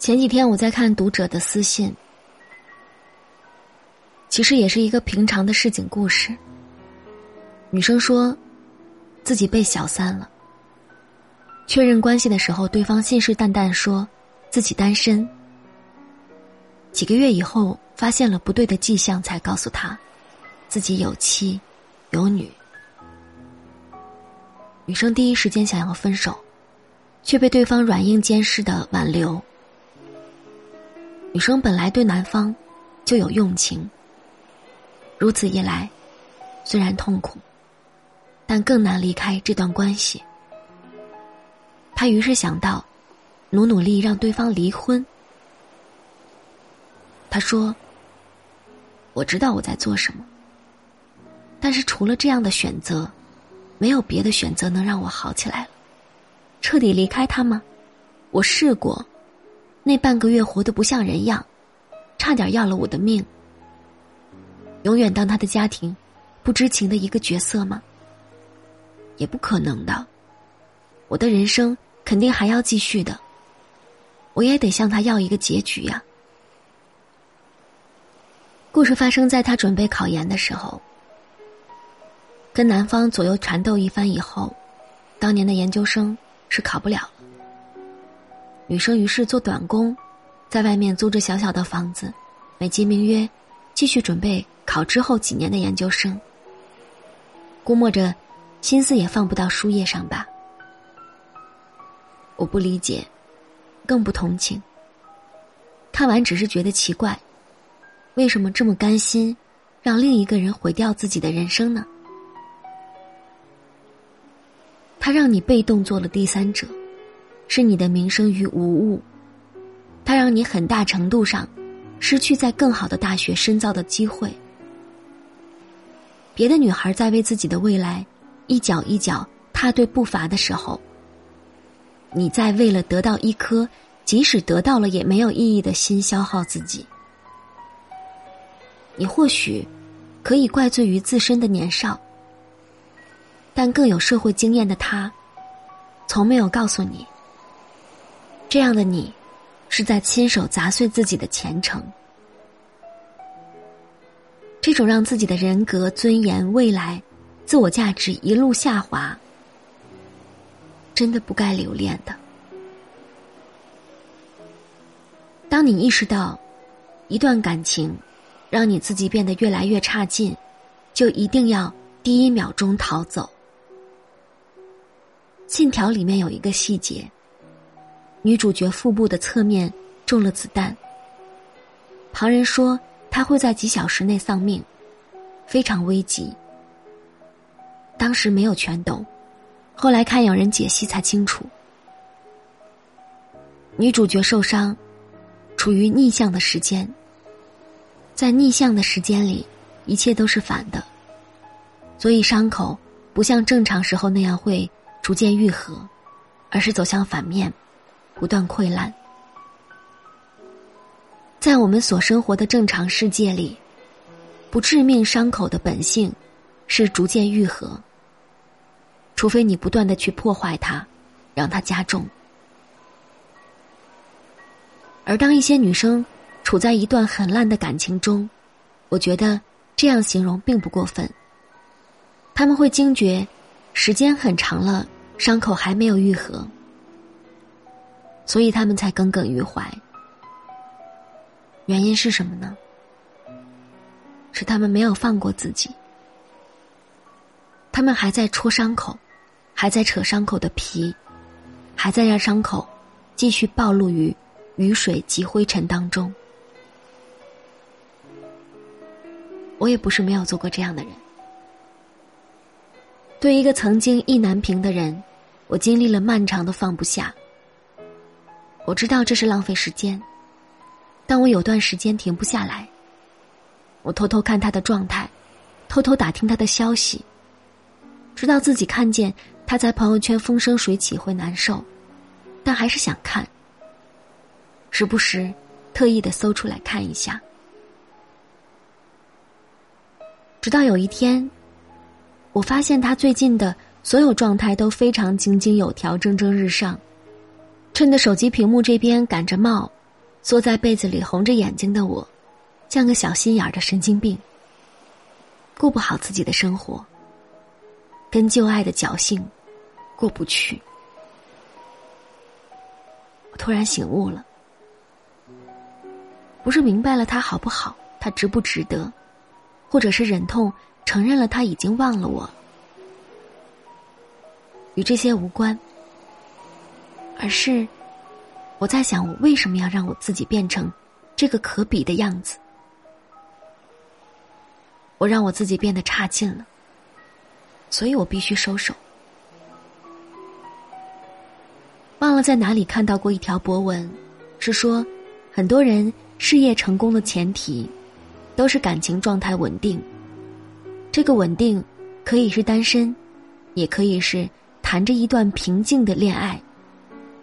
前几天我在看读者的私信，其实也是一个平常的市井故事。女生说，自己被小三了。确认关系的时候，对方信誓旦旦说自己单身。几个月以后，发现了不对的迹象，才告诉他，自己有妻，有女。女生第一时间想要分手，却被对方软硬兼施的挽留。女生本来对男方就有用情，如此一来，虽然痛苦，但更难离开这段关系。她于是想到，努努力让对方离婚。他说：“我知道我在做什么，但是除了这样的选择，没有别的选择能让我好起来了。彻底离开他吗？我试过，那半个月活得不像人样，差点要了我的命。永远当他的家庭不知情的一个角色吗？也不可能的。我的人生肯定还要继续的，我也得向他要一个结局呀。”故事发生在他准备考研的时候，跟男方左右缠斗一番以后，当年的研究生是考不了了。女生于是做短工，在外面租着小小的房子，美其名曰继续准备考之后几年的研究生。估摸着，心思也放不到书页上吧。我不理解，更不同情。看完只是觉得奇怪。为什么这么甘心，让另一个人毁掉自己的人生呢？他让你被动做了第三者，是你的名声于无物。他让你很大程度上失去在更好的大学深造的机会。别的女孩在为自己的未来一脚一脚踏对步伐的时候，你在为了得到一颗即使得到了也没有意义的心消耗自己。你或许可以怪罪于自身的年少，但更有社会经验的他，从没有告诉你，这样的你是在亲手砸碎自己的前程。这种让自己的人格、尊严、未来、自我价值一路下滑，真的不该留恋的。当你意识到一段感情，让你自己变得越来越差劲，就一定要第一秒钟逃走。信条里面有一个细节：女主角腹部的侧面中了子弹。旁人说她会在几小时内丧命，非常危急。当时没有全懂，后来看有人解析才清楚。女主角受伤，处于逆向的时间。在逆向的时间里，一切都是反的，所以伤口不像正常时候那样会逐渐愈合，而是走向反面，不断溃烂。在我们所生活的正常世界里，不致命伤口的本性是逐渐愈合，除非你不断的去破坏它，让它加重。而当一些女生。处在一段很烂的感情中，我觉得这样形容并不过分。他们会惊觉，时间很长了，伤口还没有愈合，所以他们才耿耿于怀。原因是什么呢？是他们没有放过自己，他们还在戳伤口，还在扯伤口的皮，还在让伤口继续暴露于雨水及灰尘当中。我也不是没有做过这样的人。对一个曾经意难平的人，我经历了漫长的放不下。我知道这是浪费时间，但我有段时间停不下来。我偷偷看他的状态，偷偷打听他的消息，直到自己看见他在朋友圈风生水起会难受，但还是想看。时不时，特意的搜出来看一下。直到有一天，我发现他最近的所有状态都非常井井有条、蒸蒸日上。趁着手机屏幕这边赶着冒，缩在被子里红着眼睛的我，像个小心眼儿的神经病。过不好自己的生活，跟旧爱的侥幸过不去。我突然醒悟了，不是明白了他好不好，他值不值得，或者是忍痛承认了他已经忘了我，与这些无关，而是我在想，我为什么要让我自己变成这个可比的样子？我让我自己变得差劲了，所以我必须收手。忘了在哪里看到过一条博文，是说，很多人事业成功的前提，都是感情状态稳定。这个稳定，可以是单身，也可以是谈着一段平静的恋爱，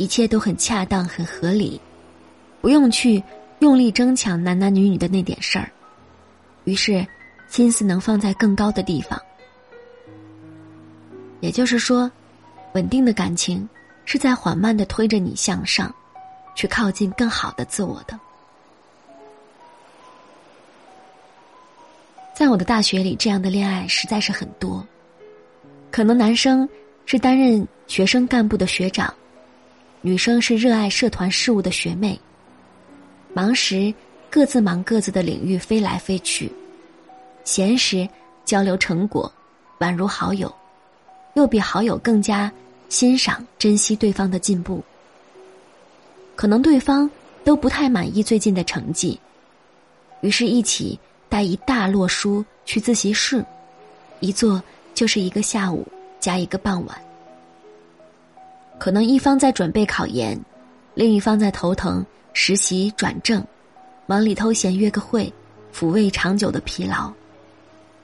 一切都很恰当、很合理，不用去用力争抢男男女女的那点事儿。于是。心思能放在更高的地方，也就是说，稳定的感情是在缓慢的推着你向上，去靠近更好的自我的。在我的大学里，这样的恋爱实在是很多。可能男生是担任学生干部的学长，女生是热爱社团事务的学妹。忙时各自忙各自的领域，飞来飞去。闲时交流成果，宛如好友，又比好友更加欣赏、珍惜对方的进步。可能对方都不太满意最近的成绩，于是一起带一大摞书去自习室，一坐就是一个下午加一个傍晚。可能一方在准备考研，另一方在头疼实习转正，忙里偷闲约个会，抚慰长久的疲劳。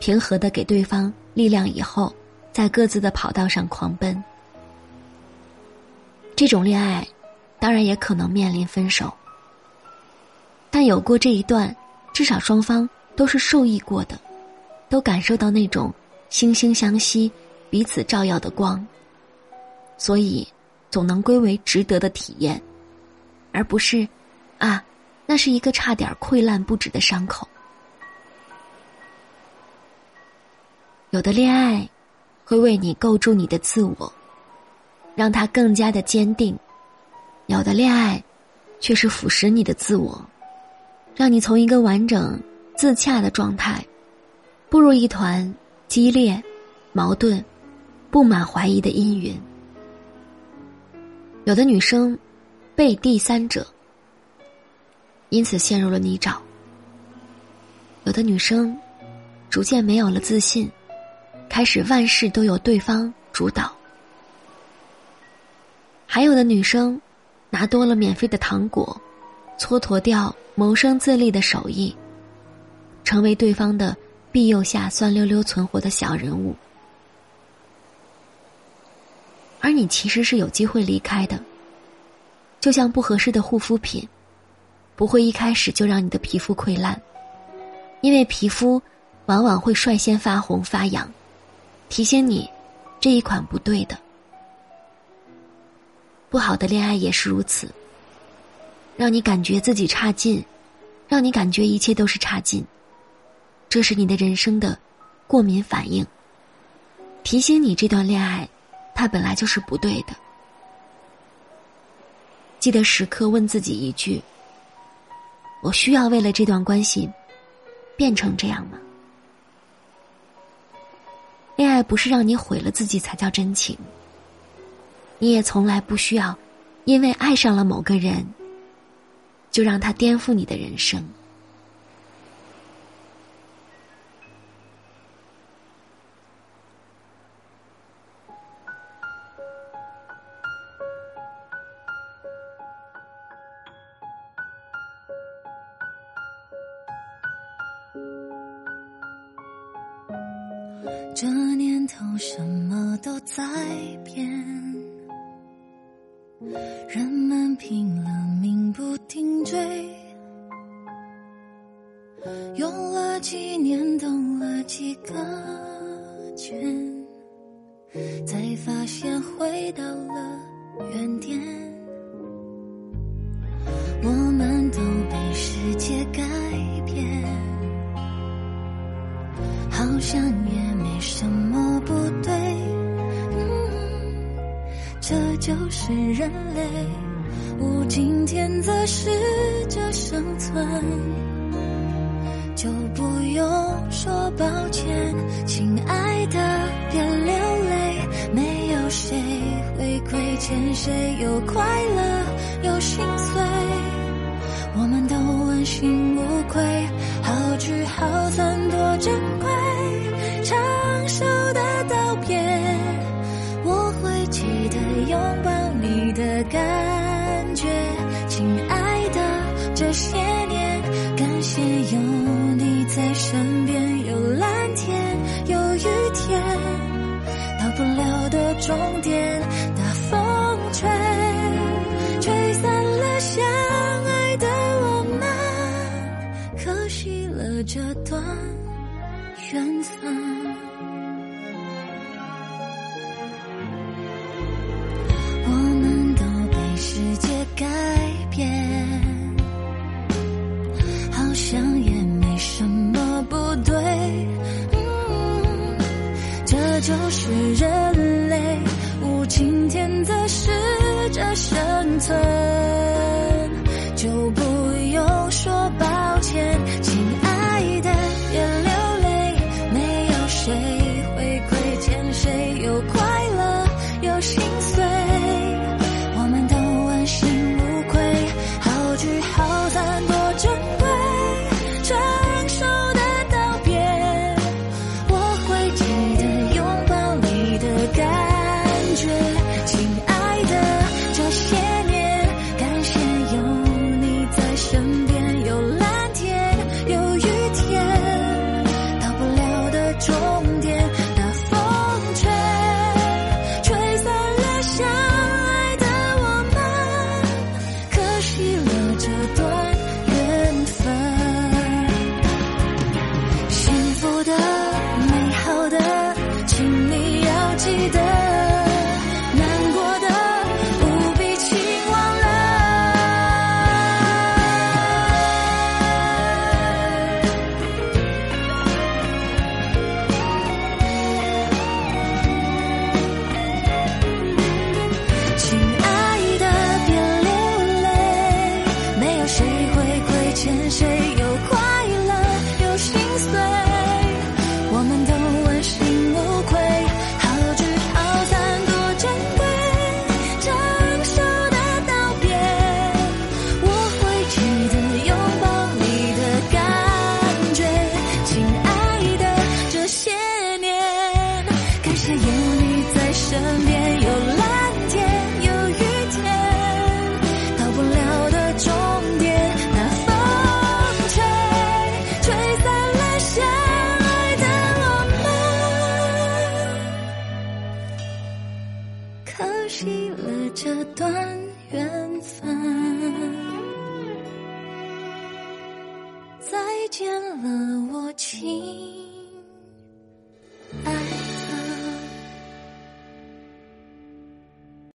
平和的给对方力量以后，在各自的跑道上狂奔。这种恋爱，当然也可能面临分手。但有过这一段，至少双方都是受益过的，都感受到那种惺惺相惜、彼此照耀的光。所以，总能归为值得的体验，而不是，啊，那是一个差点溃烂不止的伤口。有的恋爱，会为你构筑你的自我，让它更加的坚定；有的恋爱，却是腐蚀你的自我，让你从一个完整自洽的状态，步入一团激烈、矛盾、布满怀疑的阴云。有的女生，被第三者，因此陷入了泥沼；有的女生，逐渐没有了自信。开始万事都由对方主导，还有的女生拿多了免费的糖果，蹉跎掉谋生自立的手艺，成为对方的庇佑下酸溜溜存活的小人物。而你其实是有机会离开的，就像不合适的护肤品，不会一开始就让你的皮肤溃烂，因为皮肤往往会率先发红发痒。提醒你，这一款不对的。不好的恋爱也是如此，让你感觉自己差劲，让你感觉一切都是差劲。这是你的人生的过敏反应。提醒你，这段恋爱，它本来就是不对的。记得时刻问自己一句：我需要为了这段关系，变成这样吗？恋爱不是让你毁了自己才叫真情。你也从来不需要，因为爱上了某个人，就让他颠覆你的人生。这年头什么都在变，人们拼了命不停追，用了几年动了几个圈，才发现回到了原点。我们都被世界改变。好想也。什么不对？嗯，这就是人类，无尽天择，适者生存，就不用说抱歉。亲爱的，别流泪，没有谁会亏欠谁，有快乐，有心碎，我们都问心无愧，好聚好散多珍贵。感